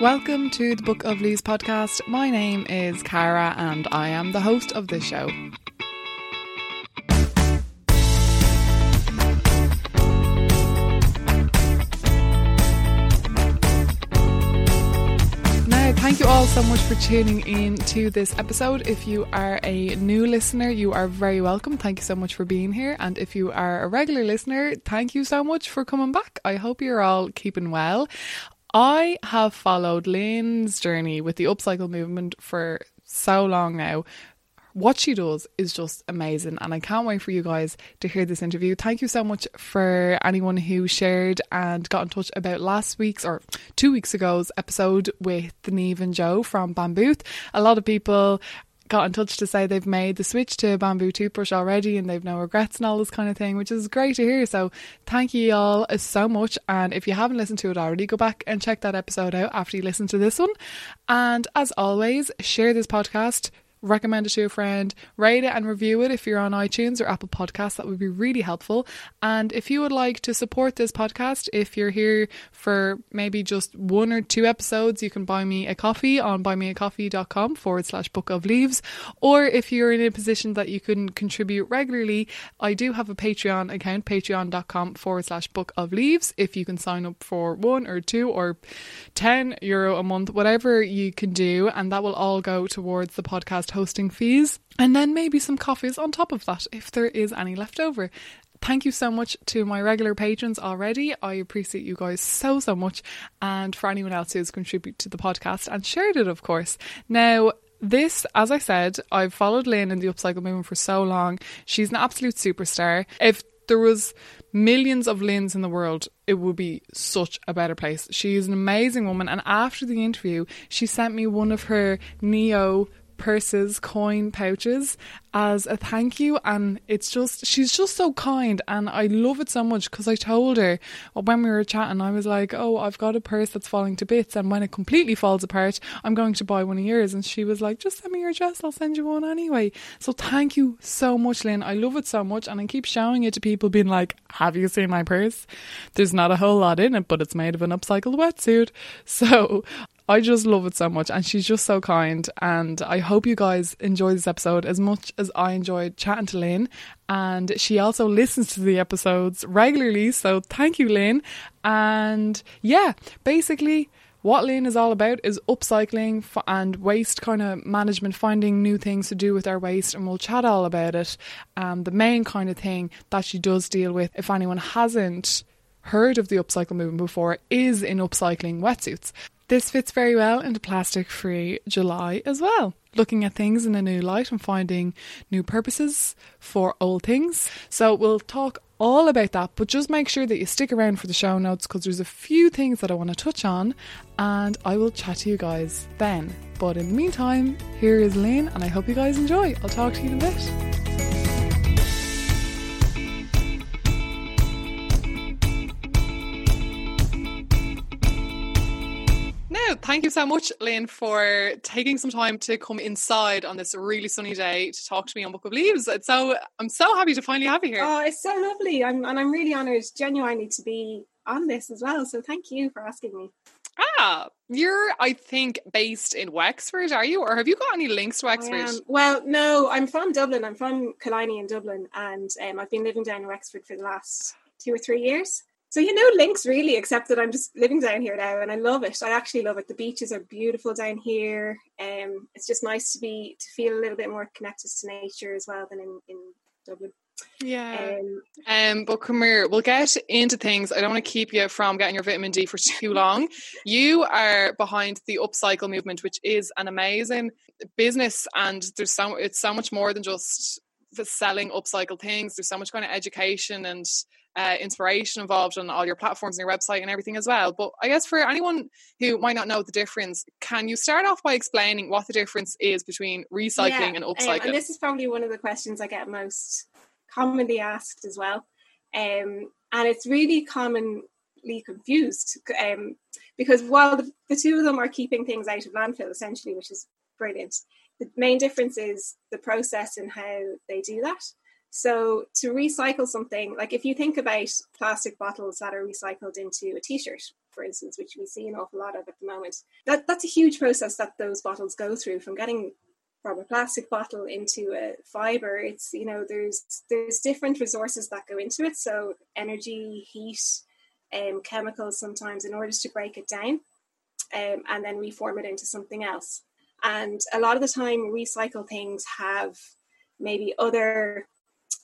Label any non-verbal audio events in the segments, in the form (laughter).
Welcome to the Book of Leaves podcast. My name is Cara and I am the host of this show. Thank you all so much for tuning in to this episode. If you are a new listener, you are very welcome. Thank you so much for being here. And if you are a regular listener, thank you so much for coming back. I hope you're all keeping well. I have followed Lynn's journey with the upcycle movement for so long now. What she does is just amazing, and I can't wait for you guys to hear this interview. Thank you so much for anyone who shared and got in touch about last week's or two weeks ago's episode with Neve and Joe from Bambooth. A lot of people got in touch to say they've made the switch to bamboo toothbrush already and they've no regrets and all this kind of thing, which is great to hear. So thank you all so much. And if you haven't listened to it already, go back and check that episode out after you listen to this one. And as always, share this podcast recommend it to a friend, rate it and review it if you're on iTunes or Apple Podcasts. That would be really helpful. And if you would like to support this podcast, if you're here for maybe just one or two episodes, you can buy me a coffee on buymeacoffee.com forward slash book of leaves. Or if you're in a position that you can contribute regularly, I do have a Patreon account, patreon.com forward slash book of leaves. If you can sign up for one or two or 10 euro a month, whatever you can do, and that will all go towards the podcast hosting fees, and then maybe some coffees on top of that if there is any left over. Thank you so much to my regular patrons already. I appreciate you guys so, so much. And for anyone else who's contributed to the podcast and shared it, of course. Now, this, as I said, I've followed Lynn in the upcycle movement for so long. She's an absolute superstar. If there was millions of Lynns in the world, it would be such a better place. She is an amazing woman. And after the interview, she sent me one of her Neo purses, coin pouches as a thank you. And it's just, she's just so kind. And I love it so much because I told her when we were chatting, I was like, oh, I've got a purse that's falling to bits. And when it completely falls apart, I'm going to buy one of yours. And she was like, just send me your address. I'll send you one anyway. So thank you so much, Lynn. I love it so much. And I keep showing it to people, being like, have you seen my purse? There's not a whole lot in it, but it's made of an upcycled wetsuit. (laughs) So I just love it so much, and she's just so kind. And I hope you guys enjoy this episode as much as I enjoyed chatting to Lynn. And she also listens to the episodes regularly, so thank you, Lynn. And yeah, basically, what Lynn is all about is upcycling and waste kind of management, finding new things to do with our waste, and we'll chat all about it. Um, the main kind of thing that she does deal with, if anyone hasn't heard of the upcycle movement before, is in upcycling wetsuits. This fits very well into plastic free July as well. Looking at things in a new light and finding new purposes for old things. So we'll talk all about that, but just make sure that you stick around for the show notes because there's a few things that I want to touch on and I will chat to you guys then. But in the meantime, here is Lynn and I hope you guys enjoy. I'll talk to you in a bit. Thank you so much, Lynn, for taking some time to come inside on this really sunny day to talk to me on Book of Leaves. It's so I'm so happy to finally have you here. Oh, it's so lovely. I'm and I'm really honoured genuinely to be on this as well. So thank you for asking me. Ah, you're I think based in Wexford, are you? Or have you got any links to Wexford? Well, no, I'm from Dublin. I'm from Killiney in Dublin, and um, I've been living down in Wexford for the last two or three years. So you know links really, except that I'm just living down here now, and I love it. I actually love it. The beaches are beautiful down here. Um, it's just nice to be to feel a little bit more connected to nature as well than in in Dublin. Yeah. Um, um, but come here, we'll get into things. I don't want to keep you from getting your vitamin D for (laughs) too long. You are behind the upcycle movement, which is an amazing business, and there's so it's so much more than just selling upcycle things. There's so much kind of education and uh, inspiration involved on all your platforms and your website and everything as well. But I guess for anyone who might not know the difference, can you start off by explaining what the difference is between recycling yeah, and upcycling? Um, and this is probably one of the questions I get most commonly asked as well. Um, and it's really commonly confused um, because while the, the two of them are keeping things out of landfill essentially, which is brilliant, the main difference is the process and how they do that. So to recycle something, like if you think about plastic bottles that are recycled into a t-shirt, for instance, which we see an awful lot of at the moment. That that's a huge process that those bottles go through from getting from a plastic bottle into a fiber. It's you know there's there's different resources that go into it. So energy, heat, um, chemicals sometimes in order to break it down, um, and then reform it into something else. And a lot of the time, recycle things have maybe other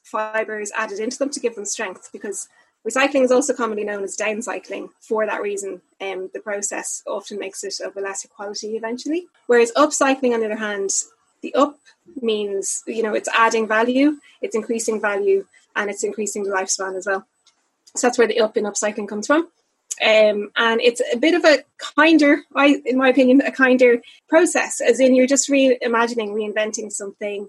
fibers added into them to give them strength because recycling is also commonly known as downcycling for that reason. Um, the process often makes it of a lesser quality eventually. Whereas upcycling, on the other hand, the up means you know it's adding value, it's increasing value, and it's increasing the lifespan as well. So that's where the up in upcycling comes from. Um, and it's a bit of a kinder, I, in my opinion, a kinder process, as in you're just reimagining, reinventing something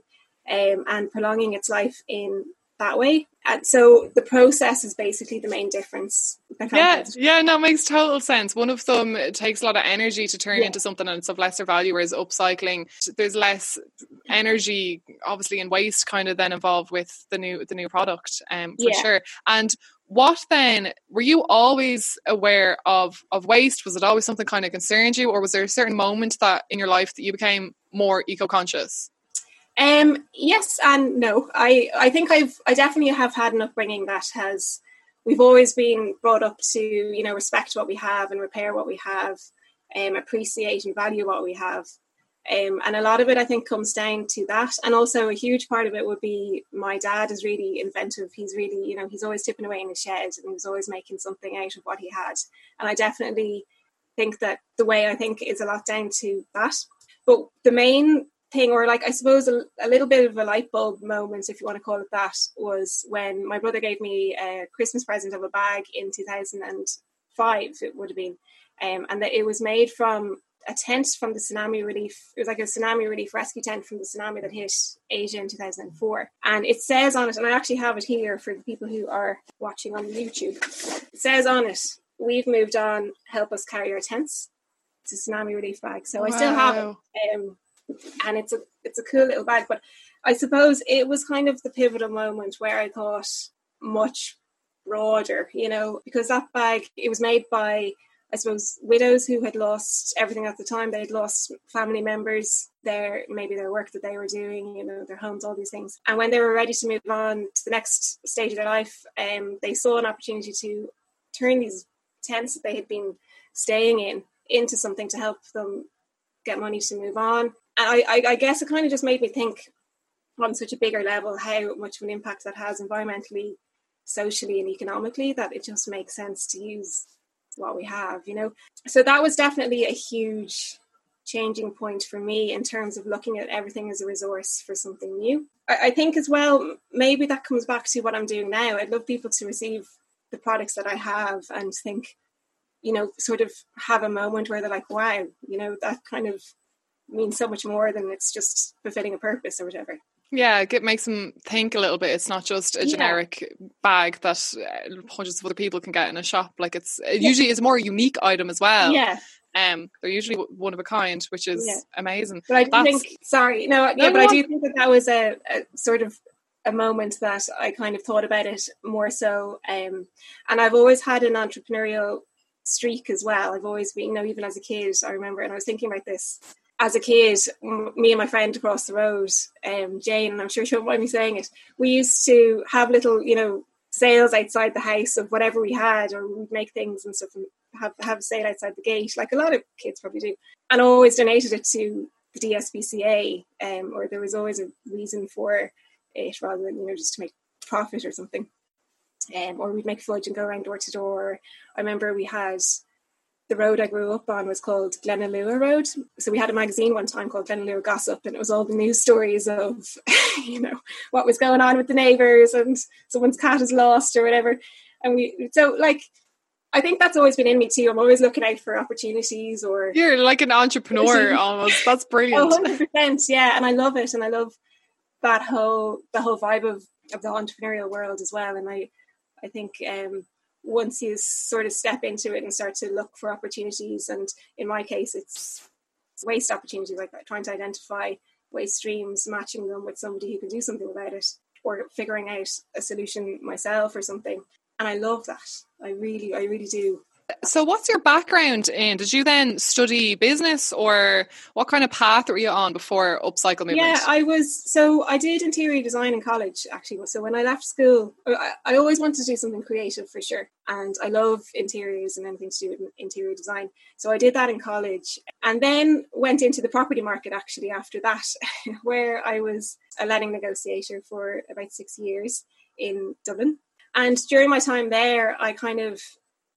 um, and prolonging its life in that way. And so the process is basically the main difference. Yeah, yeah, no, makes total sense. One of them takes a lot of energy to turn yeah. into something and it's of lesser value, whereas upcycling, there's less energy, obviously, and waste kind of then involved with the new the new product, um, for yeah. sure. And what then were you always aware of of waste? Was it always something kind of concerned you, or was there a certain moment that in your life that you became more eco conscious? Um, yes and no. I, I think I've I definitely have had an upbringing that has we've always been brought up to, you know, respect what we have and repair what we have, um, appreciate and value what we have. Um, and a lot of it I think comes down to that. And also a huge part of it would be my dad is really inventive. He's really, you know, he's always tipping away in his shed and he's always making something out of what he had. And I definitely think that the way I think is a lot down to that. But the main thing or like i suppose a, a, little bit of a light bulb moment if you want to call it that was when my brother gave me a christmas present of a bag in 2005 it would have been um, and that it was made from a tent from the tsunami relief it was like a tsunami relief rescue tent from the tsunami that hit asia in 2004 and it says on it and i actually have it here for the people who are watching on youtube it says on it we've moved on help us carry our tents it's a tsunami relief bag so wow. i still have it um, and it's a it's a cool little bag. But I suppose it was kind of the pivotal moment where I thought much broader, you know, because that bag it was made by I suppose widows who had lost everything at the time. They had lost family members, their maybe their work that they were doing, you know, their homes, all these things. And when they were ready to move on to the next stage of their life, um, they saw an opportunity to turn these tents that they had been staying in into something to help them get money to move on. I, I, I guess it kind of just made me think on such a bigger level how much of an impact that has environmentally, socially, and economically that it just makes sense to use what we have, you know. So that was definitely a huge changing point for me in terms of looking at everything as a resource for something new. I, I think as well, maybe that comes back to what I'm doing now. I'd love people to receive the products that I have and think, you know, sort of have a moment where they're like, wow, you know, that kind of means so much more than it's just fulfilling a purpose or whatever. Yeah, it makes them think a little bit. It's not just a generic yeah. bag that uh, hundreds of other people can get in a shop. Like it's it yeah. usually is a more unique item as well. Yeah. Um, they're usually one of a kind, which is yeah. amazing. But I do That's, think, sorry, no, yeah, no, but I do think that that was a, a, sort of a moment that I kind of thought about it more so. Um, and I've always had an entrepreneurial streak as well. I've always been, you know, even as a kid, I remember, and I was thinking about this as a kid, me and my friend across the road, um, Jane, and I'm sure she won't mind me saying it, we used to have little, you know, sales outside the house of whatever we had, or we'd make things and stuff and have have a sale outside the gate, like a lot of kids probably do, and always donated it to the DSPCA, um, or there was always a reason for it rather than you know just to make profit or something. Um, or we'd make fudge and go around door to door. I remember we had the road I grew up on was called Glenalua Road. So we had a magazine one time called Glenalua Gossip, and it was all the news stories of, (laughs) you know, what was going on with the neighbours and someone's cat is lost or whatever. And we, so like, I think that's always been in me too. I'm always looking out for opportunities or. You're like an entrepreneur (laughs) almost. That's brilliant. Oh, 100%. Yeah. And I love it. And I love that whole, the whole vibe of, of the entrepreneurial world as well. And I, I think, um, once you sort of step into it and start to look for opportunities, and in my case, it's waste opportunities, like trying to identify waste streams, matching them with somebody who can do something about it, or figuring out a solution myself or something. And I love that. I really, I really do. So, what's your background in? Did you then study business, or what kind of path were you on before Upcycle Movement? Yeah, I was. So, I did interior design in college, actually. So, when I left school, I, I always wanted to do something creative for sure. And I love interiors and anything to do with interior design. So, I did that in college and then went into the property market actually after that, (laughs) where I was a letting negotiator for about six years in Dublin. And during my time there, I kind of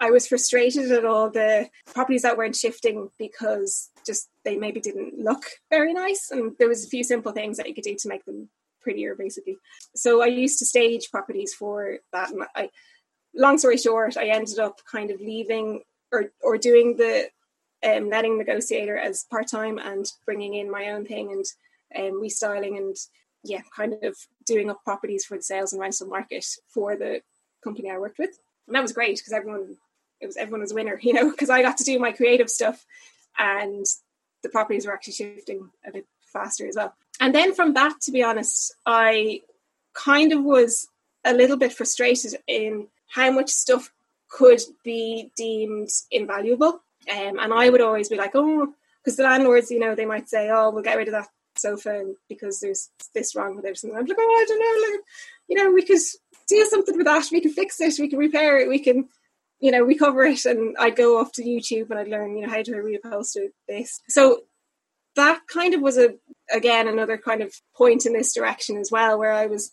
I was frustrated at all the properties that weren't shifting because just they maybe didn't look very nice, and there was a few simple things that you could do to make them prettier, basically. So I used to stage properties for that. And I, long story short, I ended up kind of leaving or or doing the um, letting negotiator as part time and bringing in my own thing and um, restyling and yeah, kind of doing up properties for the sales and rental market for the company I worked with. And that was great because everyone it was everyone was a winner, (laughs) you know, because I got to do my creative stuff and the properties were actually shifting a bit faster as well. And then from that, to be honest, I kind of was a little bit frustrated in how much stuff could be deemed invaluable. Um, and I would always be like, oh, because the landlords, you know, they might say, oh, we'll get rid of that sofa because there's this wrong with it. And I'm like, oh, I don't know, like, you know, we could do something with that. We can fix it. We can repair it. We can you know, recover it and I'd go off to YouTube and I'd learn, you know, how to reupholster this. So that kind of was a again another kind of point in this direction as well, where I was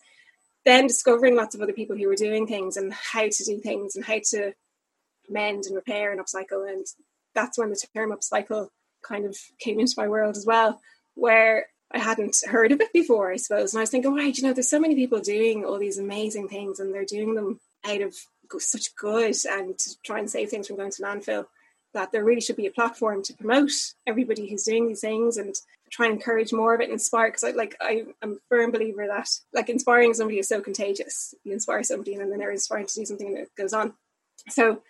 then discovering lots of other people who were doing things and how to do things and how to mend and repair and upcycle. And that's when the term upcycle kind of came into my world as well, where I hadn't heard of it before, I suppose. And I was thinking, right, you know, there's so many people doing all these amazing things and they're doing them out of such good and to try and save things from going to landfill that there really should be a platform to promote everybody who's doing these things and try and encourage more of it and inspire because I like I, am a firm believer that like inspiring somebody is so contagious. You inspire somebody and then they're inspired to do something and it goes on. So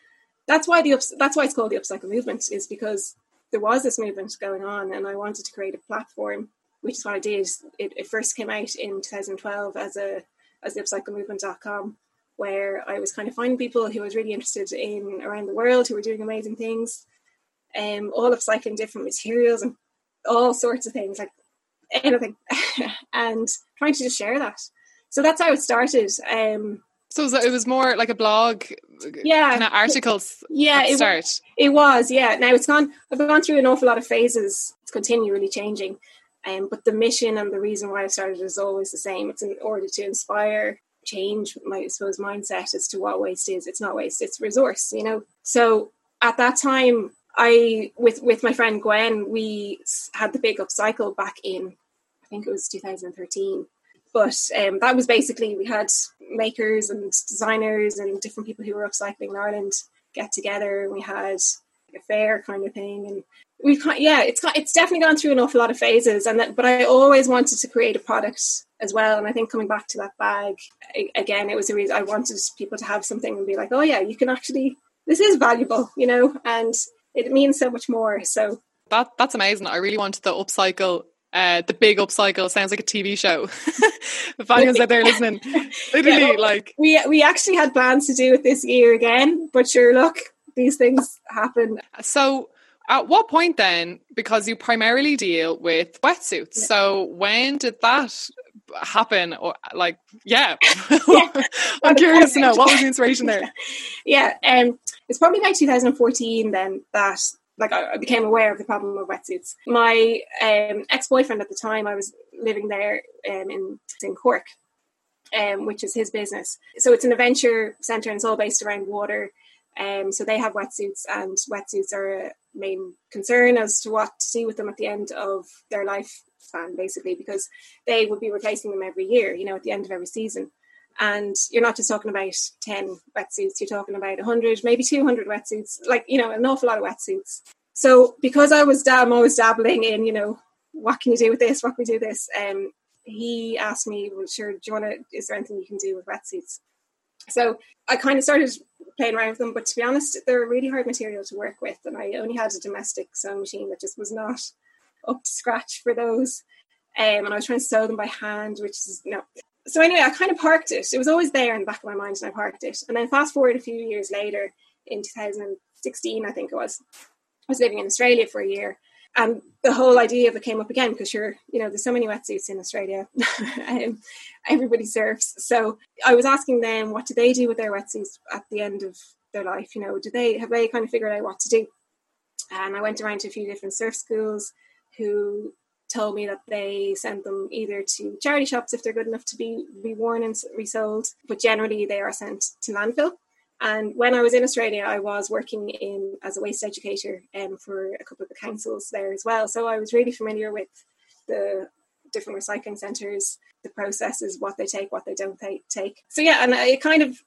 that's why the ups, that's why it's called the upcycle movement is because there was this movement going on and I wanted to create a platform which is what I did. It, it first came out in 2012 as a as the upcyclemovement.com where I was kind of finding people who I was really interested in around the world who were doing amazing things, um, all upcycling different materials and all sorts of things, like anything, (laughs) and trying to just share that. So that's how it started. Um, so it was more like a blog, yeah, kind of articles. Yeah, it, start. it was. Yeah, now it's gone. I've gone through an awful lot of phases. It's continually changing, um, but the mission and the reason why I started is always the same. It's in order to inspire change my I suppose mindset as to what waste is. It's not waste, it's resource, you know. So at that time I with with my friend Gwen, we had the big upcycle back in I think it was 2013. But um, that was basically we had makers and designers and different people who were upcycling in Ireland get together and we had a fair kind of thing and we've yeah it's got it's definitely gone through an awful lot of phases and that but I always wanted to create a product as well and I think coming back to that bag again it was a reason I wanted people to have something and be like oh yeah you can actually this is valuable you know and it means so much more so that that's amazing I really wanted the upcycle uh, the big upcycle sounds like a TV show. (laughs) if anyone's out there listening, (laughs) literally, yeah, well, like we we actually had plans to do it this year again, but sure, look, these things happen. So, at what point then, because you primarily deal with wetsuits, yeah. so when did that happen? Or like, yeah, (laughs) yeah. (laughs) I'm curious to know what was the inspiration there. (laughs) yeah, um, it's probably by 2014 then that like I became aware of the problem of wetsuits. My um, ex boyfriend at the time, I was living there um, in in Cork, um, which is his business. So it's an adventure centre and it's all based around water. Um, so they have wetsuits, and wetsuits are a main concern as to what to do with them at the end of their lifespan, basically, because they would be replacing them every year, you know, at the end of every season. And you're not just talking about 10 wetsuits, you're talking about 100, maybe 200 wetsuits, like, you know, an awful lot of wetsuits. So because I was, I'm always dabbling in, you know, what can you do with this? What can we do this? Um, he asked me, well, sure, do you want to, is there anything you can do with wetsuits? So I kind of started playing around with them, but to be honest, they're a really hard material to work with, and I only had a domestic sewing machine that just was not up to scratch for those. Um, and I was trying to sew them by hand, which is know. So anyway, I kind of parked it. It was always there in the back of my mind, and I parked it. And then fast forward a few years later, in 2016, I think it was. I was living in Australia for a year. And the whole idea of it came up again because you're, you know, there's so many wetsuits in Australia. (laughs) everybody surfs. So I was asking them what do they do with their wetsuits at the end of their life? You know, do they have they kind of figured out what to do? And I went around to a few different surf schools who told me that they send them either to charity shops if they're good enough to be reworn and resold, but generally they are sent to landfill. And when I was in Australia, I was working in as a waste educator um, for a couple of the councils there as well. So I was really familiar with the different recycling centres, the processes, what they take, what they don't take. So yeah, and it kind of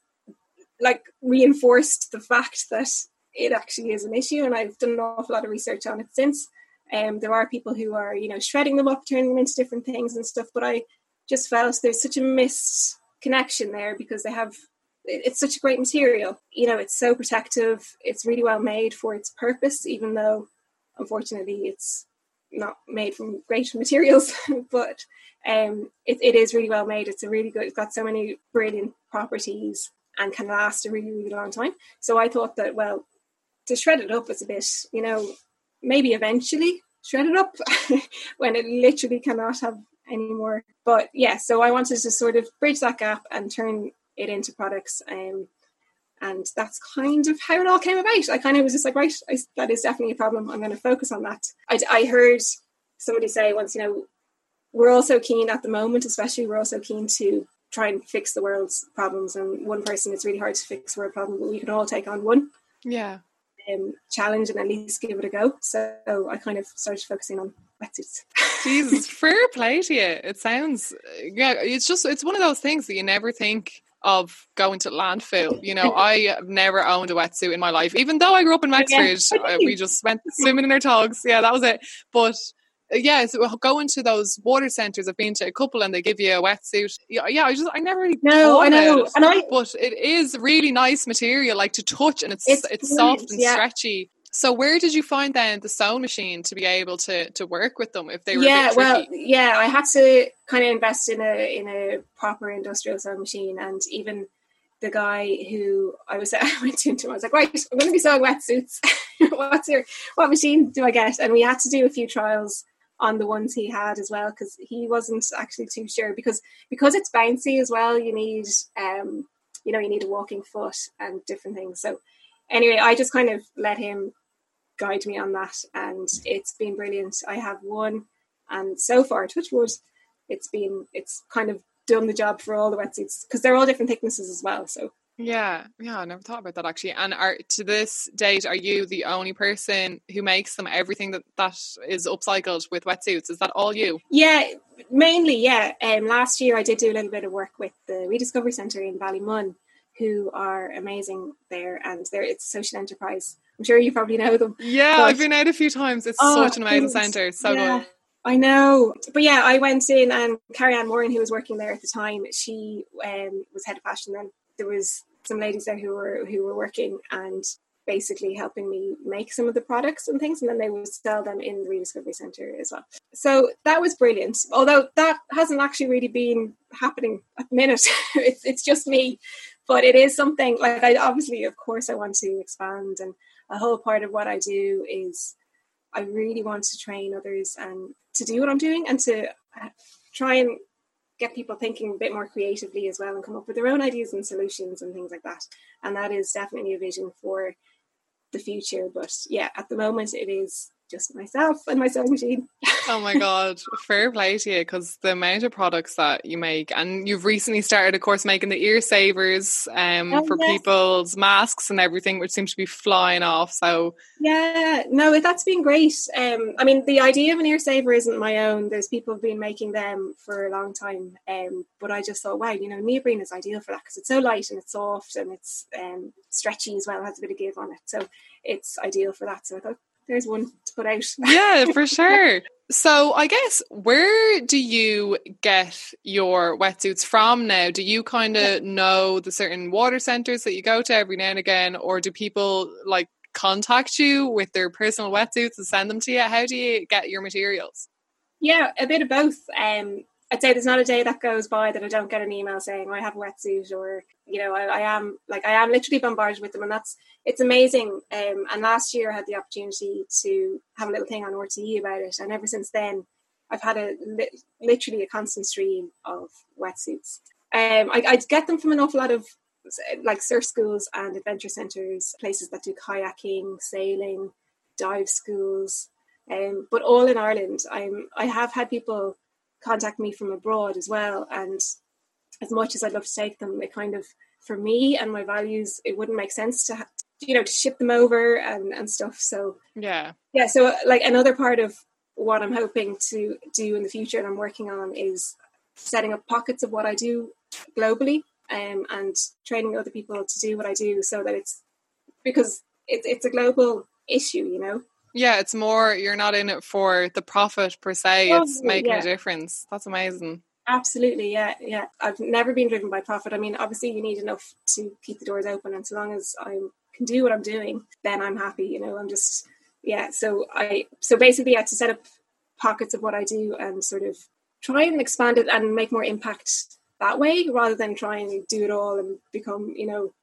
like reinforced the fact that it actually is an issue, and I've done an awful lot of research on it since. Um, there are people who are, you know, shredding them up, turning them into different things and stuff. But I just felt there's such a missed connection there because they have it's such a great material. You know, it's so protective. It's really well made for its purpose, even though unfortunately it's not made from great (laughs) materials. but um, it, it is really well made. It's a really good. It's got so many brilliant properties and can last a really really long time. So I thought that well, to shred it up is a bit, you know, maybe eventually shred it up (laughs) when it literally cannot have any more. But yeah, so I wanted to sort of bridge that gap and turn it into products. Um, and that's kind of how it all came about. I kind of was just like, right, I, that is definitely a problem. I'm going to focus on that. I, I heard somebody say once, you know, we're also keen at the moment, especially, we're also keen to try and fix the world's problems. And one person, it's really hard to fix world problem, but we can all take on one. Yeah um, challenge and at least give it a go. So I kind of started focusing on wetsuits. (laughs) Jesus, fair play to you. It sounds, yeah, it's just, it's one of those things that you never think of going to landfill. You know, I never owned a wetsuit in my life, even though I grew up in Wexford. Yeah. we just went swimming in our togs. Yeah, that was it. But yeah, so going to those water centres. I've been to a couple, and they give you a wetsuit. Yeah, yeah. I just I never really no, I know, it, and I but it is really nice material, like to touch, and it's it's, it's soft and yeah. stretchy. So where did you find then the sewing machine to be able to to work with them if they were yeah well yeah I had to kind of invest in a in a proper industrial sewing machine and even the guy who I was (laughs) I went to him I was like right I'm going to be sewing wetsuits (laughs) what's your what machine do I get and we had to do a few trials on the ones he had as well because he wasn't actually too sure because because it's bouncy as well you need um you know you need a walking foot and different things. So anyway i just kind of let him guide me on that and it's been brilliant. I have one and so far touch wood it's been it's kind of done the job for all the wetsuits because they're all different thicknesses as well so yeah, yeah, I never thought about that actually. And are to this date, are you the only person who makes them? Everything that that is upcycled with wetsuits is that all you? Yeah, mainly. Yeah. Um, last year I did do a little bit of work with the Rediscovery Centre in Ballymun, who are amazing there, and there it's a social enterprise. I'm sure you probably know them. Yeah, but, I've been out a few times. It's oh, such an amazing centre. So yeah. good. I know, but yeah, I went in and Carrie Ann Moran, who was working there at the time, she um, was head of fashion then. There was some ladies there who were who were working and basically helping me make some of the products and things and then they would sell them in the rediscovery center as well. So that was brilliant although that hasn't actually really been happening at the minute. (laughs) It's, it's just me but it is something like i obviously of course i want to expand and a whole part of what i do is i really want to train others and to do what i'm doing and to try and get people thinking a bit more creatively as well and come up with their own ideas and solutions and things like that. And that is definitely a vision for the future. But yeah, at the moment it is just myself and my sewing machine. oh my god, fair play to you because the amount of products that you make, and you've recently started, of course, making the ear savers um, oh, for yes. people's masks and everything, which seems to be flying off. So yeah, no, that's been great. Um, I mean, the idea of an ear saver isn't my own. There's people who've been making them for a long time, um, but I just thought, wow, you know, neoprene is ideal for that because it's so light and it's soft and it's um, stretchy as well, it has a bit of give on it, so it's ideal for that. So I thought there's one to put out. (laughs) yeah, for sure. So I guess where do you get your wetsuits from now? Do you kind of know the certain water centres that you go to every now and again, or do people like contact you with their personal wetsuits and send them to you? How do you get your materials? Yeah, a bit of both. Um, I'd say there's not a day that goes by that I don't get an email saying I have a wetsuit or you know I, I am like I am literally bombarded with them and that's it's amazing. Um, and last year I had the opportunity to have a little thing on RTE about it, and ever since then I've had a li- literally a constant stream of wetsuits. Um, I, I get them from an awful lot of like surf schools and adventure centres, places that do kayaking, sailing, dive schools, um, but all in Ireland. I'm I have had people contact me from abroad as well, and as much as I'd love to take them, it kind of for me and my values, it wouldn't make sense to you know to ship them over and and stuff. So yeah, yeah. So like another part of what I'm hoping to do in the future and I'm working on is setting up pockets of what I do globally um, and training other people to do what I do so that it's because it's it's a global issue, you know. Yeah, it's more you're not in it for the profit per se. Oh, it's making yeah. a difference. That's amazing. Absolutely, yeah, yeah. I've never been driven by profit. I mean, obviously, you need enough to keep the doors open, and so long as I can do what I'm doing, then I'm happy. You know, I'm just yeah. So I so basically, I had to set up pockets of what I do and sort of try and expand it and make more impact that way, rather than try and do it all and become, you know,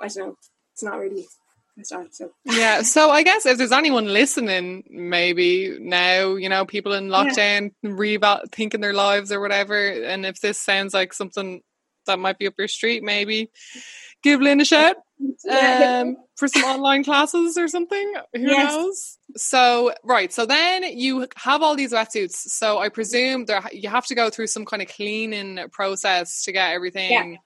I don't know. It's not really my style. So Yeah. So I guess if there's anyone listening, maybe now, you know, people in lockdown reval thinking their lives or whatever, and if this sounds like something that might be up your street, maybe give Lynn a shout yeah, um, for some online classes or something. Who Yes. knows? So right, so then you have all these wetsuits. So I presume there you have to go through some kind of cleaning process to get everything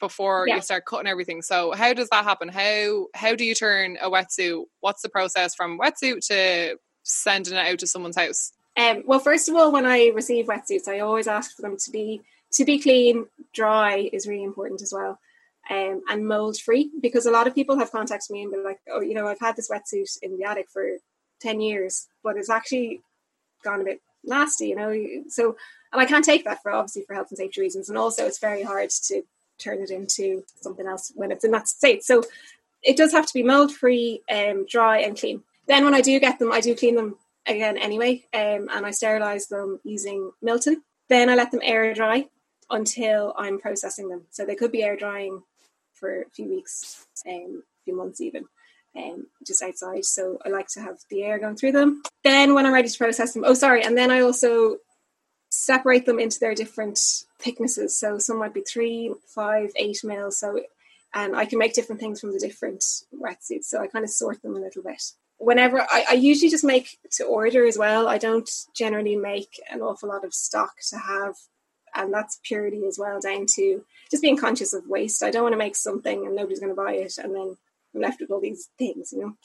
before Yeah. you start cutting everything. So how does that happen? How how do you turn a wetsuit? What's the process from wetsuit to sending it out to someone's house? Um, well, first of all, when I receive wetsuits, I always ask for them to be to be clean, dry is really important as well, um, and mold free because a lot of people have contacted me and been like, "Oh, you know, I've had this wetsuit in the attic for ten years, but it's actually gone a bit nasty," you know. So, and I can't take that for obviously for health and safety reasons, and also it's very hard to turn it into something else when it's in that state. So, it does have to be mold free, um, dry, and clean. Then, when I do get them, I do clean them again anyway, um, and I sterilize them using Milton. Then I let them air dry until I'm processing them. So they could be air drying for a few weeks, um, a few months even, um, just outside. So I like to have the air going through them. Then when I'm ready to process them, oh sorry, and then I also separate them into their different thicknesses. So some might be three, five, eight mil. So and I can make different things from the different wetsuits. So I kind of sort them a little bit. Whenever I, I usually just make to order as well. I don't generally make an awful lot of stock to have, and that's purity as well down to just being conscious of waste. I don't want to make something and nobody's going to buy it, and then I'm left with all these things, you know.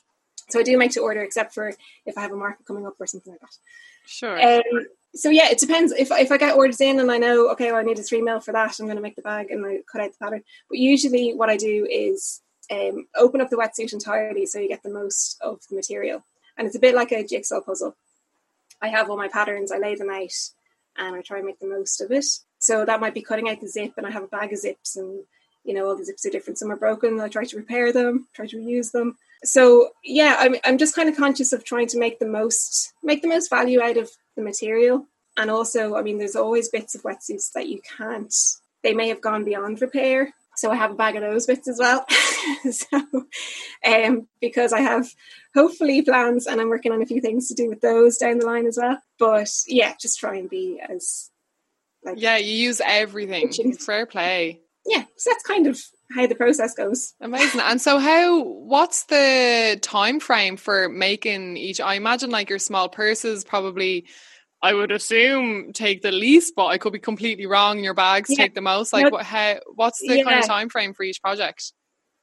So I do make to order, except for if I have a market coming up or something like that. Sure. Um, so yeah, it depends. If if I get orders in and I know, okay, well, I need a three mil for that, I'm going to make the bag and I cut out the pattern. But usually, what I do is um, open up the wetsuit entirely, so you get the most of the material. And it's a bit like a jigsaw puzzle. I have all my patterns, I lay them out, and I try and make the most of it. So that might be cutting out the zip, and I have a bag of zips, and you know all the zips are different. Some are broken. I try to repair them, try to reuse them. So yeah, I'm I'm just kind of conscious of trying to make the most make the most value out of the material. And also, I mean, there's always bits of wetsuits that you can't. They may have gone beyond repair, so I have a bag of those bits as well. (laughs) so, um, because I have hopefully plans, and I'm working on a few things to do with those down the line as well. But yeah, just try and be as like yeah, you use everything. Kitchen. Fair play. yeah. So that's kind of how the process goes. Amazing. And so how what's the time frame for making each I imagine like your small purses probably I would assume take the least, but I could be completely wrong. Your bags Yeah. take the most. Like No. what how what's the kind of time frame for each project?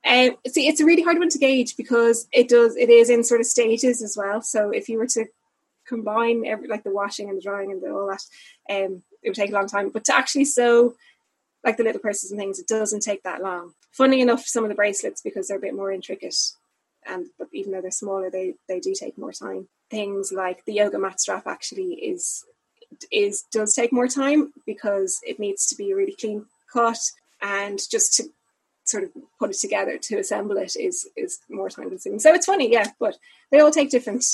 Um, see, it's a really hard one to gauge because it does it is in sort of stages as well. So if you were to combine every like the washing and the drying and the, all that, um, it would take a long time. But to actually sew like the little purses and things, it doesn't take that long. Funny enough, some of the bracelets because they're a bit more intricate, and but even though they're smaller, they they do take more time. Things like the yoga mat strap actually is is does take more time because it needs to be really clean cut and just to sort of put it together to assemble it is is more time consuming. So it's funny, yeah, but they all take different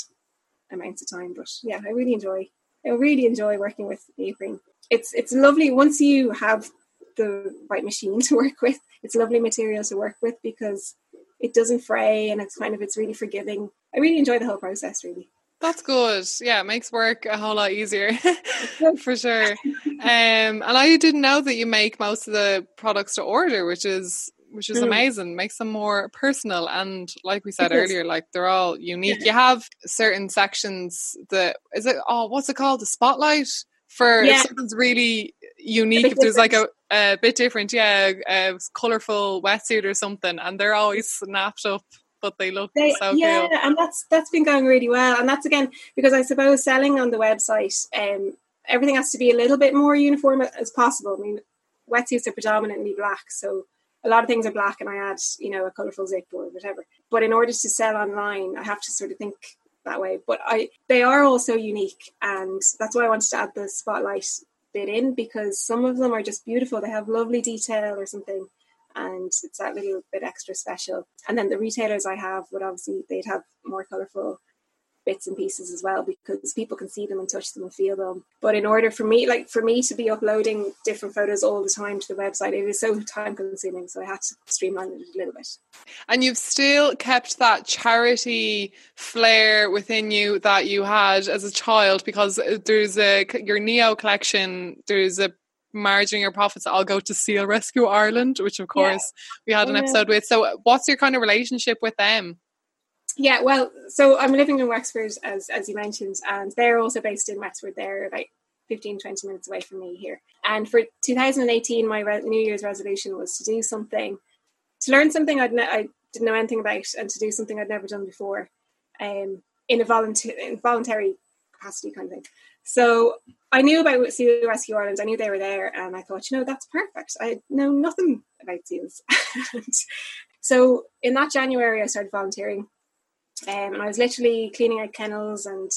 amounts of time. But yeah, I really enjoy I really enjoy working with neoprene. it's it's lovely once you have the right machine (laughs) to work with. It's lovely material to work with because it doesn't fray and it's kind of it's really forgiving. I really enjoy the whole process really. That's good. Yeah, it makes work a whole lot easier (laughs) for sure. (laughs) Um, and I didn't know that you make most of the products to order, which is which is mm. amazing. Makes them more personal and, like we said earlier, like they're all unique. Yeah. You have certain sections that is it. Oh, what's it called? The spotlight for yeah. something's really unique. If there's like a, a bit different, yeah, a colorful wetsuit or something, and they're always snapped up but they look they, so yeah, cool. and that's that's been going really well. And that's again because I suppose selling on the website, um, everything has to be a little bit more uniform as possible. I mean, wetsuits are predominantly black, so a lot of things are black, and I add you know a colourful zip or whatever. But in order to sell online, I have to sort of think that way. But I they are also unique, and that's why I wanted to add the spotlight bit in because some of them are just beautiful. They have lovely detail or something and it's that little bit extra special. And then the retailers I have would obviously they'd have more colourful bits and pieces as well because people can see them and touch them and feel them. But in order for me, like for me to be uploading different photos all the time to the website, it is so time consuming. So I had to streamline it a little bit. And you've still kept that charity flair within you that you had as a child because there's a your Neo collection, there's a margin your profits I'll go to Seal Rescue Ireland, which of course yeah. we had an oh, episode with. So what's your kind of relationship with them? Yeah, well, so I'm living in Wexford as as you mentioned, and they're also based in Wexford. They're about 15, 20 minutes away from me here. And for 2018, my re- New Year's resolution was to do something, to learn something I'd ne- I didn't know anything about, and to do something I'd never done before, um, in a volunteer voluntary capacity kind of thing. So I knew about Seal Rescue Ireland. I knew they were there, and I thought, you know, that's perfect. I know nothing about seals. (laughs) so in that January, I started volunteering, um, and I was literally cleaning out kennels and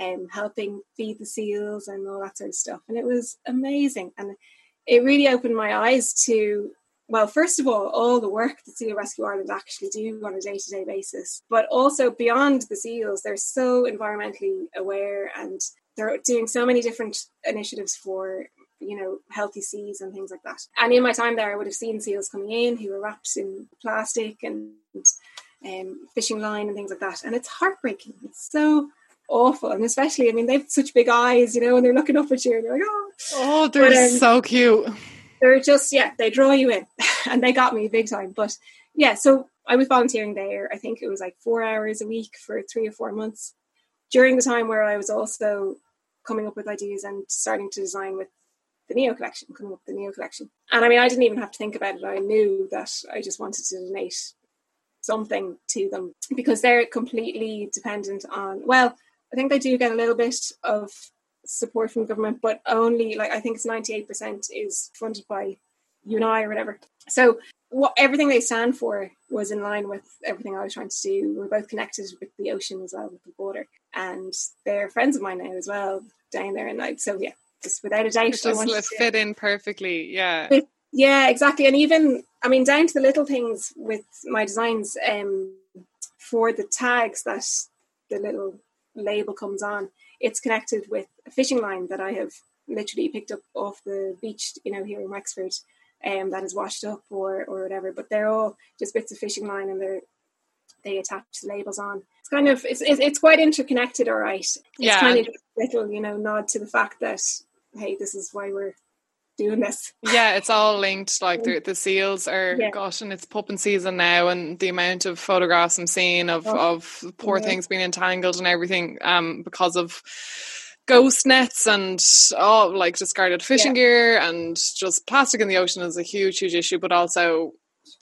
um, helping feed the seals and all that sort of stuff. And it was amazing, and it really opened my eyes to well, first of all, all the work that Seal Rescue Ireland actually do on a day to day basis, but also beyond the seals, they're so environmentally aware and they're doing so many different initiatives for you know healthy seas and things like that and in my time there i would have seen seals coming in who were wrapped in plastic and um, fishing line and things like that. And it's heartbreaking. It's so awful. And especially i mean they've such big eyes you know and they're looking up at you and they're like oh. Oh they're but, um, so cute. they're just yeah they draw you in. (laughs) And they got me big time. But yeah so i was volunteering there. I think it was like four hours a week for three or four months during the time where I was also coming up with ideas and starting to design with the Neo collection, coming up with the Neo collection. And I mean, I didn't even have to think about it. I knew that I just wanted to donate something to them because they're completely dependent on, well, I think they do get a little bit of support from government, but only like I think it's 98% is funded by UNI or whatever. So what everything they stand for was in line with everything I was trying to do. We're both connected with the ocean as well, with the border, and they're friends of mine now as well down there. And like, so yeah, just without a doubt, it just fit in perfectly. Yeah, yeah, exactly. And even I mean, down to the little things with my designs, um, for the tags that the little label comes on, it's connected with a fishing line that I have literally picked up off the beach, you know, here in Wexford um, that is washed up or or whatever. But they're all just bits of fishing line, and they're they attach the labels on. It's kind of it's it's, quite interconnected, all right. It's yeah. kind of little you know nod to the fact that hey, this is why we're doing this. Yeah, it's all linked. Like the, the seals are, yeah. gosh, and it's pupping season now, and the amount of photographs I'm seeing of oh, of poor yeah. things being entangled and everything, um, because of ghost nets and all like discarded fishing yeah. gear and just plastic in the ocean is a huge, huge issue, but also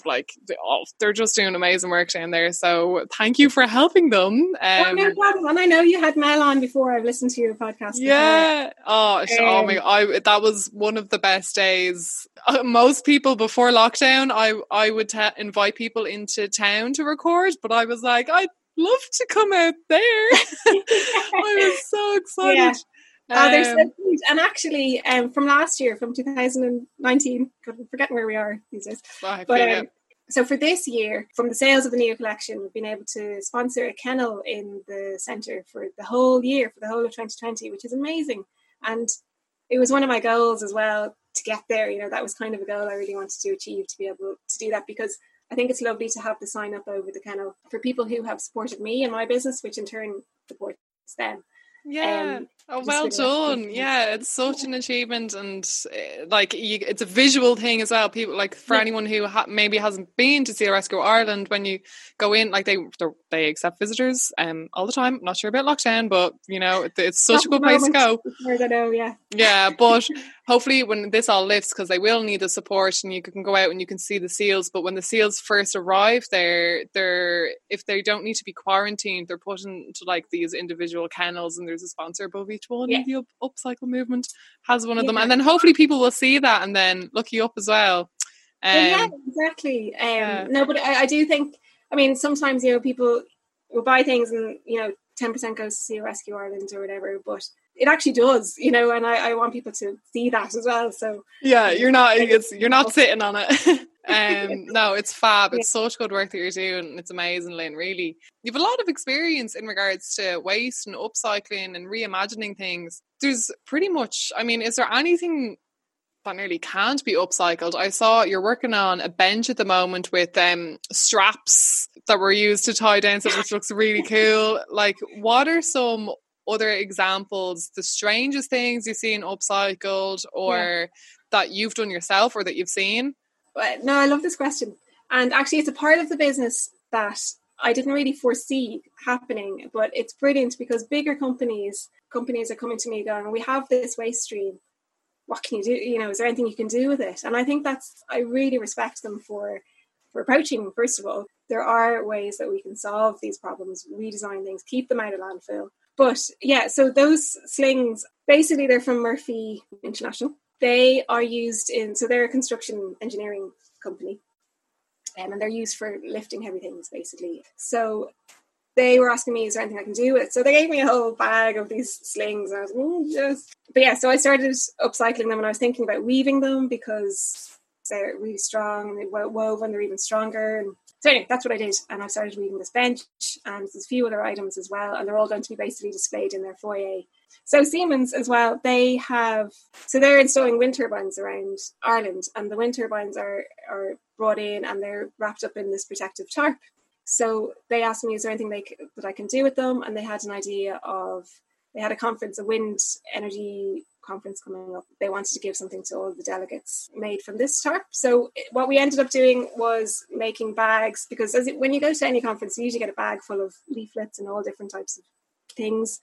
like they all, they're just doing amazing work down there. So thank you for helping them. Um, oh, no um, problem. And I know you had Mel on before. I've listened to your podcast. Yeah. Before. Oh, um, oh my! I that was one of the best days. Uh, most people before lockdown, I I would t- invite people into town to record, but I was like, I'd love to come out there. (laughs) I was so (laughs) excited. Yeah. Oh, they're so um, And actually, um, from last year, from 2019, God, I'm forgetting where we are these days. But, um, so for this year, from the sales of the Neo collection, we've been able to sponsor a kennel in the centre for the whole year, for the whole of 2020, which is amazing. And it was one of my goals as well to get there. You know, that was kind of a goal I really wanted to achieve to be able to do that because I think it's lovely to have the sign up over the kennel for people who have supported me in my business, which in turn supports them. Yeah. Um, oh, well done. Yeah, it's such an achievement, and uh, like you, it's a visual thing as well. People like for yeah. anyone who ha- maybe hasn't been to Seal Rescue Ireland, when you go in, like they they accept visitors um all the time. not sure about lockdown, but you know it, it's such Not a good place to go. I know, yeah. Yeah, but (laughs) hopefully when this all lifts, because they will need the support, and you can go out and you can see the seals. But when the seals first arrive, there, they're if they don't need to be quarantined, they're put into like these individual kennels, and there's a sponsor above each one. Yeah. The up, upcycle movement has one of yeah. them, and then hopefully people will see that and then look you up as well. Um, yeah, exactly. Um, yeah. No, but I, I do think. I mean, sometimes you know people will buy things, and you know, ten percent goes to Seal Rescue Ireland or whatever, but it actually does, you know, and I, I want people to see that as well. So yeah, you're not it's, you're not sitting on it. (laughs) um no it's fab. It's such good work that you're doing. It's amazing lynn really. You've a lot of experience in regards to waste and upcycling and reimagining things. There's pretty much i mean is there anything that nearly can't be upcycled? I saw you're working on a bench at the moment with um straps that were used to tie down something which looks really cool. Like what are some other examples, the strangest things you've seen upcycled or yeah. that you've done yourself or that you've seen? No, I love this question. And actually, it's a part of the business that I didn't really foresee happening, but it's brilliant because bigger companies companies are coming to me going, "We have this waste stream. What can you do? You know, is there anything you can do with it?" And I think that's I really respect them for for approaching. First of all, there are ways that we can solve these problems, redesign things, keep them out of landfill, but yeah, so those slings basically they're from Murphy International. They are used in so they're a construction engineering company. Um, and they're used for lifting heavy things basically. So they were asking me, is there anything I can do with it? So they gave me a whole bag of these slings, and I was like, mm, yes. But yeah, so I started upcycling them, and I was thinking about weaving them because they're really strong and they wove and they're even stronger. And so anyway, that's what I did, and I started weaving this bench, and there's a few other items as well, and they're all going to be basically displayed in their foyer. So Siemens as well, they have so they're installing wind turbines around Ireland, and the wind turbines are are brought in and they're wrapped up in this protective tarp. So they asked me, is there anything they, that I can do with them? And they had an idea of they had a conference, a wind energy conference coming up, they wanted to give something to all the delegates made from this tarp. So what we ended up doing was making bags because it, when you go to any conference, you usually get a bag full of leaflets and all different types of things.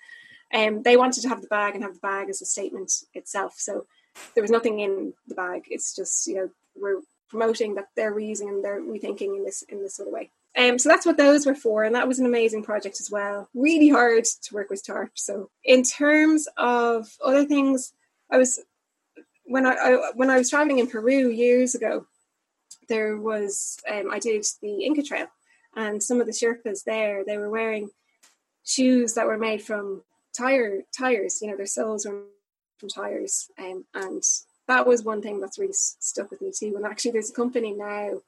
Um, they wanted to have the bag and have the bag as a statement itself. So there was nothing in the bag. It's just you know we're promoting that they're reusing and they're rethinking in this in this sort of way. Um, so that's what those were for, and that was an amazing project as well. Really hard to work with TARP. So in terms of other things, I was when I, I when I was traveling in Peru years ago. There was um, I did the Inca Trail, and some of the Sherpas there they were wearing shoes that were made from tire tires. You know, their soles were from tires, um, and that was one thing that's really stuck with me too. And actually, there's a company now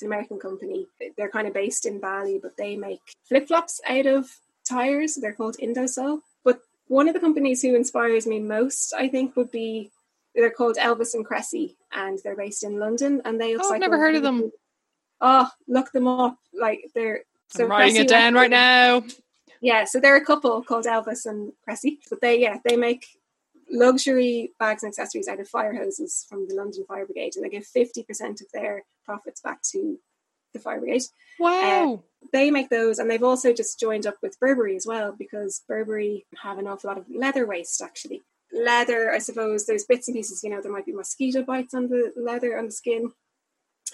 it's an American company. They're kind of based in Bali, but they make flip flops out of tires. They're called Indosole. But one of the companies who inspires me most, I think, would be they're called Elvis and Kresse, and they're based in London. And they oh, I've never heard of them. Oh, look them up! Like they're so I'm writing Kresse it down right now. Yeah, so they're a couple called Elvis and Kresse, but they yeah they make luxury bags and accessories out of fire hoses from the London Fire Brigade, and they give 50% of their profits back to the fire brigade. Wow. Uh, they make those, and they've also just joined up with Burberry as well because Burberry have an awful lot of leather waste actually. Leather, I suppose, there's bits and pieces, you know, there might be mosquito bites on the leather, on the skin,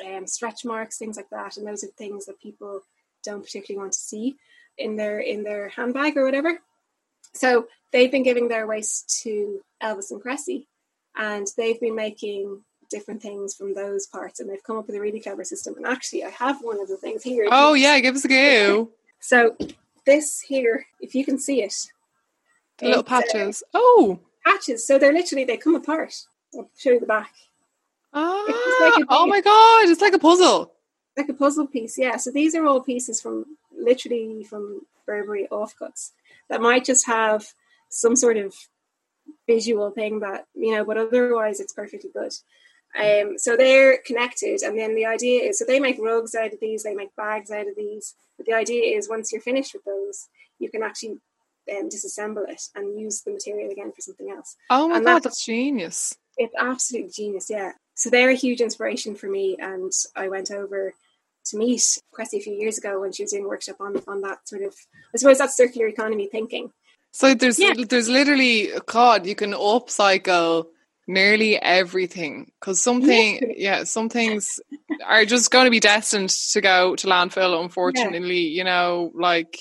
um, stretch marks, things like that. And those are things that people don't particularly want to see in their in their handbag or whatever. So they've been giving their waste to Elvis and Kresse, and they've been making different things from those parts, and they've come up with a really clever system. And actually, I have one of the things here. Oh yeah, give us a go. (laughs) So this here, if you can see it, the little uh, patches. Uh, oh, patches. So they're literally they come apart. I'll show you the back. Ah, like oh my god, it's like a puzzle. Like a puzzle piece, yeah. So these are all pieces from literally from Burberry offcuts that might just have some sort of visual thing that you know, but otherwise it's perfectly good. Um, so they're connected, and then the idea is so they make rugs out of these, they make bags out of these. But the idea is once you're finished with those, you can actually um, disassemble it and use the material again for something else. Oh my And god, that's- that's genius. It's absolute genius, yeah. So they're a huge inspiration for me, and I went over to meet Kresse a few years ago when she was doing a workshop on on that sort of, I suppose that's circular economy thinking. So there's Yeah. there's literally God, you can upcycle nearly everything because something yeah some things are just going to be destined to go to landfill unfortunately you know like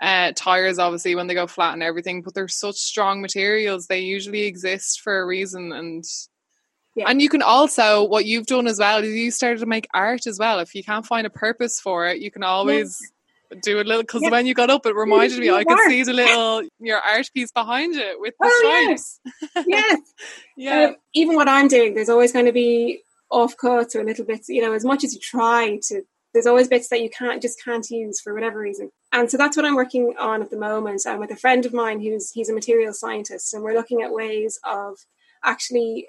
uh tires obviously when they go flat and everything but they're such strong materials they usually exist for a reason and Yeah. and you can also what you've done as well is you started to make art as well if you can't find a purpose for it you can always do a little because Yeah. when you got up it reminded me i could see the little your art piece behind it with the Oh, yeah. stripes yes, (laughs) yeah Um, even what I'm doing, there's always going to be off cuts or little bits. You know, as much as you try to, there's always bits that you can't just can't use for whatever reason. And so that's what I'm working on at the moment. I'm with a friend of mine who's he's a material scientist, and we're looking at ways of actually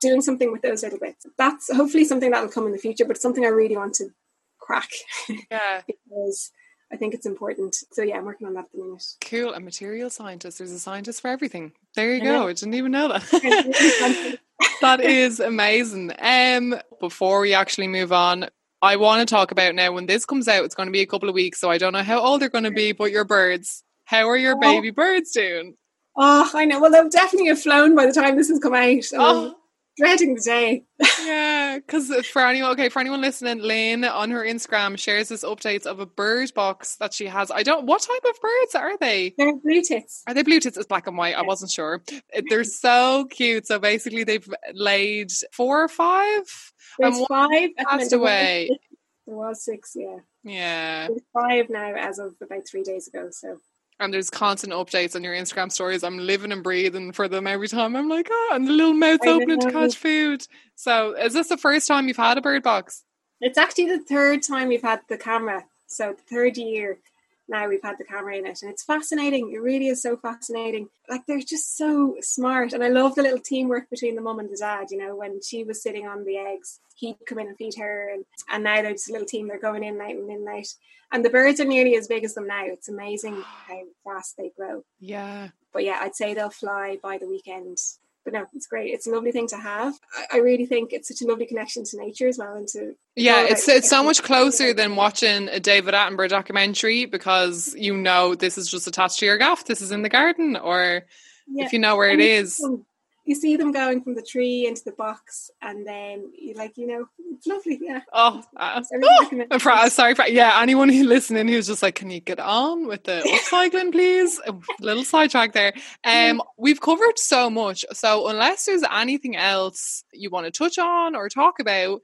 doing something with those little bits. That's hopefully something that will come in the future, but it's something I really want to crack (laughs) yeah because I think it's important. So yeah, I'm working on that at the minute. cool a material scientist there's a scientist for everything there you I go know. i didn't even know that (laughs) that is amazing um before we actually move on I want to talk about now when this comes out it's going to be a couple of weeks so I don't know how old they're going to be but your birds how are your Oh. baby birds doing Oh, I know. Well, they'll definitely have flown by the time this has come out. I'm oh dreading the day. (laughs) yeah because for anyone okay for anyone listening Lynn on her Instagram shares this updates of a bird box that she has I don't what type of birds are they They're blue tits. Are they blue tits? It's black and white. I wasn't sure. They're so cute. So basically, they've laid four or five. There's one five. passed minute. There was away. There was six, yeah. Yeah, There's five now as of about three days ago. So and there's constant updates on your Instagram stories. I'm living and breathing for them every time. I'm like, oh, and the little mouths opening to catch food. So, is this the first time you've had a bird box? it's actually the third time we've had the camera. So the third year now we've had the camera in it, and it's fascinating. It really is so fascinating. Like they're just so smart, and I love the little teamwork between the mum and the dad. You know, when she was sitting on the eggs, he'd come in and feed her, and and now they're just a little team. They're going in night and in and and the birds are nearly as big as them now. It's amazing how fast they grow. Yeah. but yeah, I'd say they'll fly by the weekend. But no, it's great. It's a lovely thing to have. I, I really think it's such a lovely connection to nature as well, and to Yeah, it's it's so much closer than watching a David Attenborough documentary because you know this is just attached to your gaff. This is in the garden, or yeah. if you know where it And you is. them- You see them going from the tree into the box, and then you like, you know, it's lovely. Yeah. Oh, uh, oh (laughs) I'm sorry, yeah. Anyone who's listening who's just like, can you get on with the (laughs) upcycling, please? A little sidetrack there. Um, we've covered so much, so unless there's anything else you want to touch on or talk about,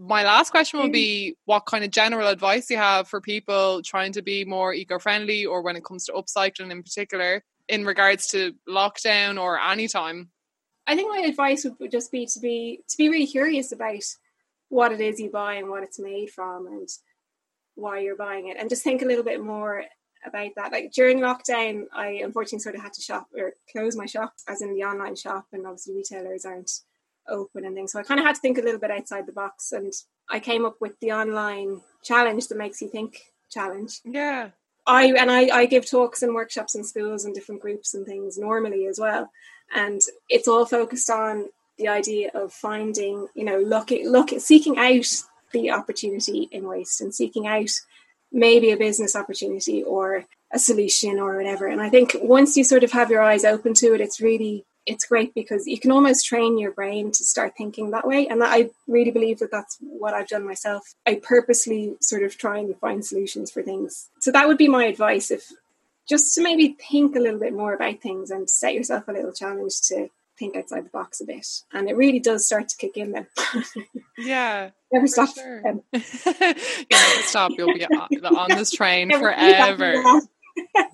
my last question would be: What kind of general advice you have for people trying to be more eco-friendly, or when it comes to upcycling in particular, in regards to lockdown or any time? I think my advice would just be to be to be really curious about what it is you buy and what it's made from and why you're buying it, and just think a little bit more about that. Like during lockdown, I unfortunately sort of had to shop or close my shop, as in the online shop, and obviously retailers aren't open and things. So I kind of had to think a little bit outside the box, and I came up with the online challenge that makes you think challenge. Yeah, I and I, I give talks and workshops in schools and different groups and things normally as well, and it's all focused on the idea of finding, you know, looking, look, seeking out the opportunity in waste and seeking out maybe a business opportunity or a solution or whatever. And I think once you sort of have your eyes open to it, it's really it's great because you can almost train your brain to start thinking that way. And I really believe that that's what I've done myself. I purposely sort of try and find solutions for things. So that would be my advice if just to maybe think a little bit more about things and set yourself a little challenge to think outside the box a bit. And it really does start to kick in then. (laughs) yeah. Never stop. sure. (laughs) You'll never stop. You'll be (laughs) on, on this train forever. (laughs)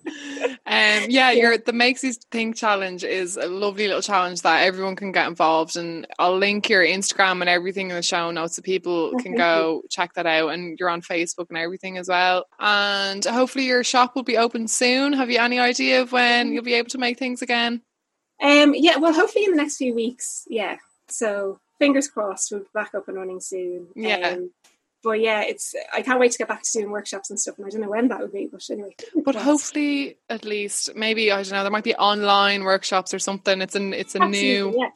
Um, yeah, your the Makes You Think challenge is a lovely little challenge that everyone can get involved and I'll link your Instagram and everything in the show notes so people Oh, can go check that out. And you're on Facebook and everything as well. And hopefully your shop will be open soon. Have you any idea of when you'll be able to make things again? Um, yeah, well, hopefully in the next few weeks. Yeah, so fingers crossed we'll be back up and running soon. Yeah. Um, but yeah, it's I can't wait to get back to doing workshops and stuff, and I don't know when that would be. But anyway, But hopefully, at least maybe I don't know. There might be online workshops or something. It's an it's a Absolutely, new yeah.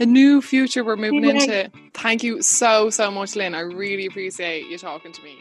a new future we're moving Yeah. into. Thank you so so much, Lynn. I really appreciate you talking to me.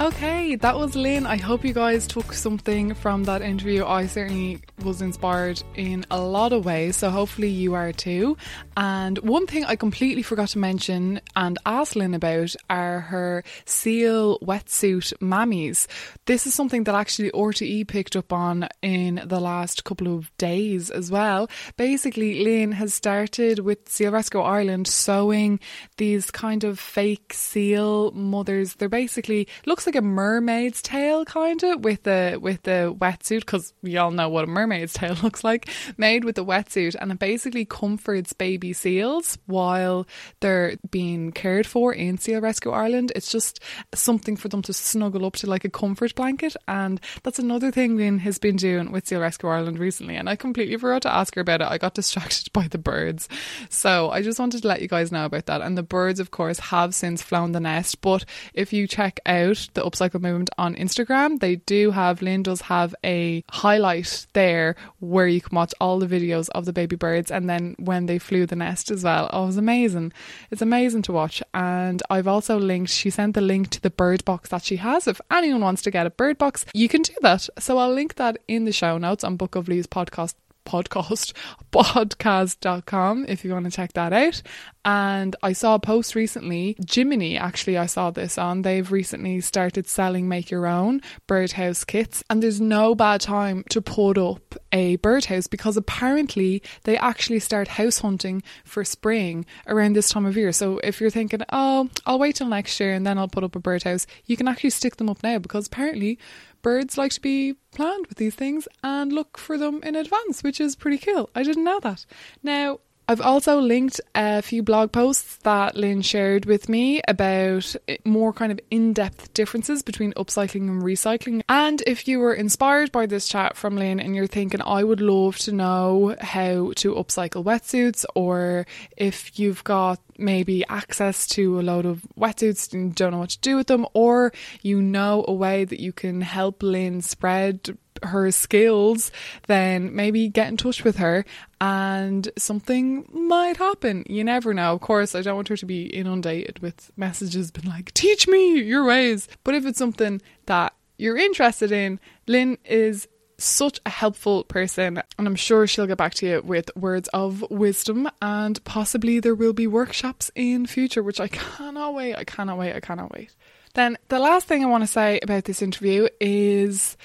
Okay, that was Lynn. I hope you guys took something from that interview. I certainly was inspired in a lot of ways, so hopefully you are too. And one thing I completely forgot to mention and ask Lynn about are her seal wetsuit mammies. This is something that actually RTE picked up on in the last couple of days as well. Basically, Lynn has started with Seal Rescue Ireland sewing these kind of fake seal mothers. They're basically looks like a mermaid's tail kind of with the with the wetsuit because we all know what a mermaid's (laughs) tail looks like made with the wetsuit and it basically comforts baby seals while they're being cared for in Seal Rescue Ireland. It's just something for them to snuggle up to like a comfort blanket and that's another thing Lynn has been doing with Seal Rescue Ireland recently and I completely forgot to ask her about it. I got distracted (laughs) by the birds. So I just wanted to let you guys know about that. And the birds of course have since flown the nest, but if you check out the Upcycle Movement on Instagram, they do have Lynn does have a highlight there where you can watch all the videos of the baby birds and then when they flew the nest as well. Oh, it was amazing. It's amazing to watch. And I've also linked, she sent the link to the bird box that she has. If anyone wants to get a bird box, you can do that. So I'll link that in the show notes on Book of Lee's podcast podcast (laughs) podcast.com if you want to check that out. And I saw a post recently Jiminy actually I saw this on. They've recently started selling make your own birdhouse kits and there's no bad time to put up a birdhouse because apparently they actually start house hunting for spring around this time of year. So if you're thinking oh I'll wait till next year and then I'll put up a birdhouse you can actually stick them up now because apparently birds like to be planned with these things and look for them in advance, which is pretty cool. I didn't know that. Now, I've also linked a few blog posts that Lynn shared with me about more kind of in depth differences between upcycling and recycling. And if you were inspired by this chat from Lynn and you're thinking, I would love to know how to upcycle wetsuits, or if you've got maybe access to a load of wetsuits and don't know what to do with them, or you know a way that you can help Lynn spread her skills, then maybe get in touch with her and something might happen. You never know. Of course, I don't want her to be inundated with messages been like, teach me your ways. But if it's something that you're interested in, Lynn is such a helpful person and I'm sure she'll get back to you with words of wisdom and possibly there will be workshops in future which I cannot wait I cannot wait I cannot wait then the last thing I want to say about this interview is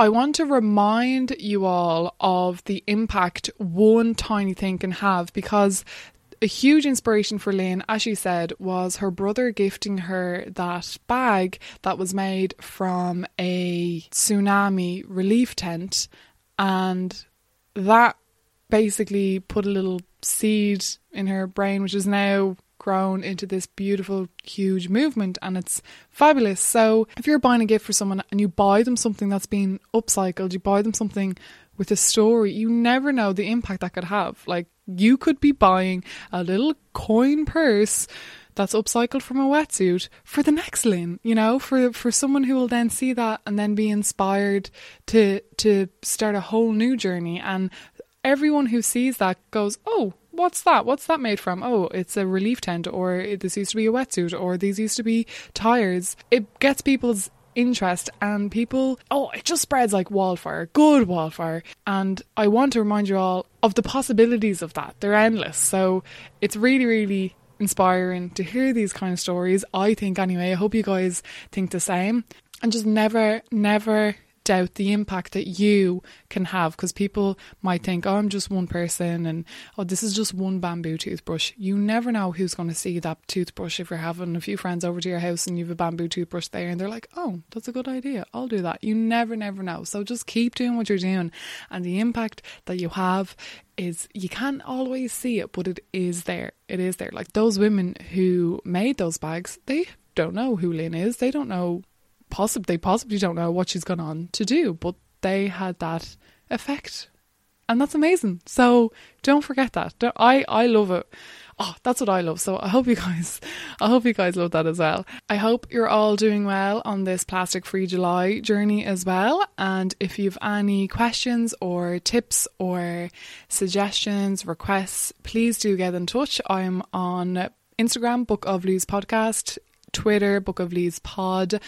I want to remind you all of the impact one tiny thing can have because a huge inspiration for Lynn, as she said, was her brother gifting her that bag that was made from a tsunami relief tent. And that basically put a little seed in her brain, which is now grown into this beautiful, huge movement, and it's fabulous. So, if you're buying a gift for someone and you buy them something that's been upcycled, you buy them something with a story, you never know the impact that could have. Like, you could be buying a little coin purse that's upcycled from a wetsuit for the next Lynn, you know, for for someone who will then see that and then be inspired to to start a whole new journey and everyone who sees that goes, "Oh, what's that? What's that made from? Oh, it's a relief tent, or this used to be a wetsuit, or these used to be tires. It gets people's interest and people oh it just spreads like wildfire good wildfire and i want to remind you all of the possibilities of that they're endless so it's really really inspiring to hear these kind of stories i think anyway i hope you guys think the same and just never never doubt the impact that you can have because people might think, oh, I'm just one person and oh, this is just one bamboo toothbrush. You never know who's going to see that toothbrush if you're having a few friends over to your house and you have a bamboo toothbrush there and they're like, oh, that's a good idea. I'll do that. You never, never know. So just keep doing what you're doing and the impact that you have is you can't always see it, but it is there. It is there. Like those women who made those bags, they don't know who Lynn is. They don't know possibly they possibly don't know what she's gone on to do, but they had that effect. And that's amazing. So don't forget that. I, I love it. Oh, that's what I love. So I hope you guys, (laughs) I hope you guys love that as well. I hope you're all doing well on this plastic free July journey as well. And if you've any questions or tips or suggestions, requests, please do get in touch. I'm on Instagram, Book of Lose Podcast, Twitter, Book of Lees Pod,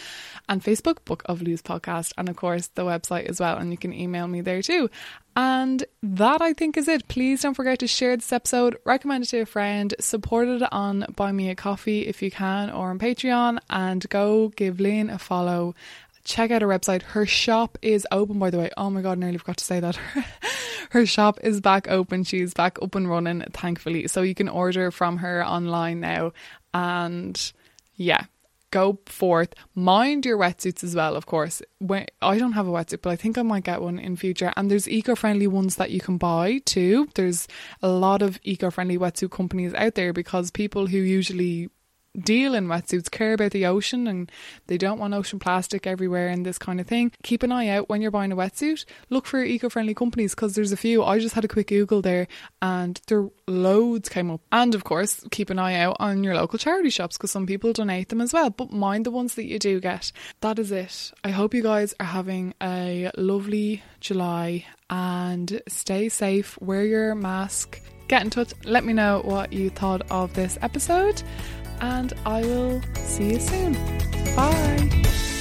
and Facebook, Book of Lees Podcast, and of course the website as well. And you can email me there too. And that I think is it. Please don't forget to share this episode, recommend it to a friend, support it on Buy Me a Coffee if you can, or on Patreon, and go give Lynn a follow. Check out her website. Her shop is open, by the way. Oh my god, I nearly forgot to say that. (laughs) her shop is back open. She's back up and running, thankfully. So you can order from her online now. And yeah, go forth. Mind your wetsuits as well, of course. When, I don't have a wetsuit, but I think I might get one in future. And there's eco-friendly ones that you can buy too. There's a lot of eco-friendly wetsuit companies out there because people who usually deal in wetsuits care about the ocean and they don't want ocean plastic everywhere and this kind of thing. Keep an eye out when you're buying a wetsuit. Look for eco friendly companies because there's a few. I just had a quick Google there and there loads came up. And of course, keep an eye out on your local charity shops because some people donate them as well. But mind the ones that you do get. That is it. I hope you guys are having a lovely July and stay safe. Wear your mask. Get in touch. Let me know what you thought of this episode and I will see you soon. Bye.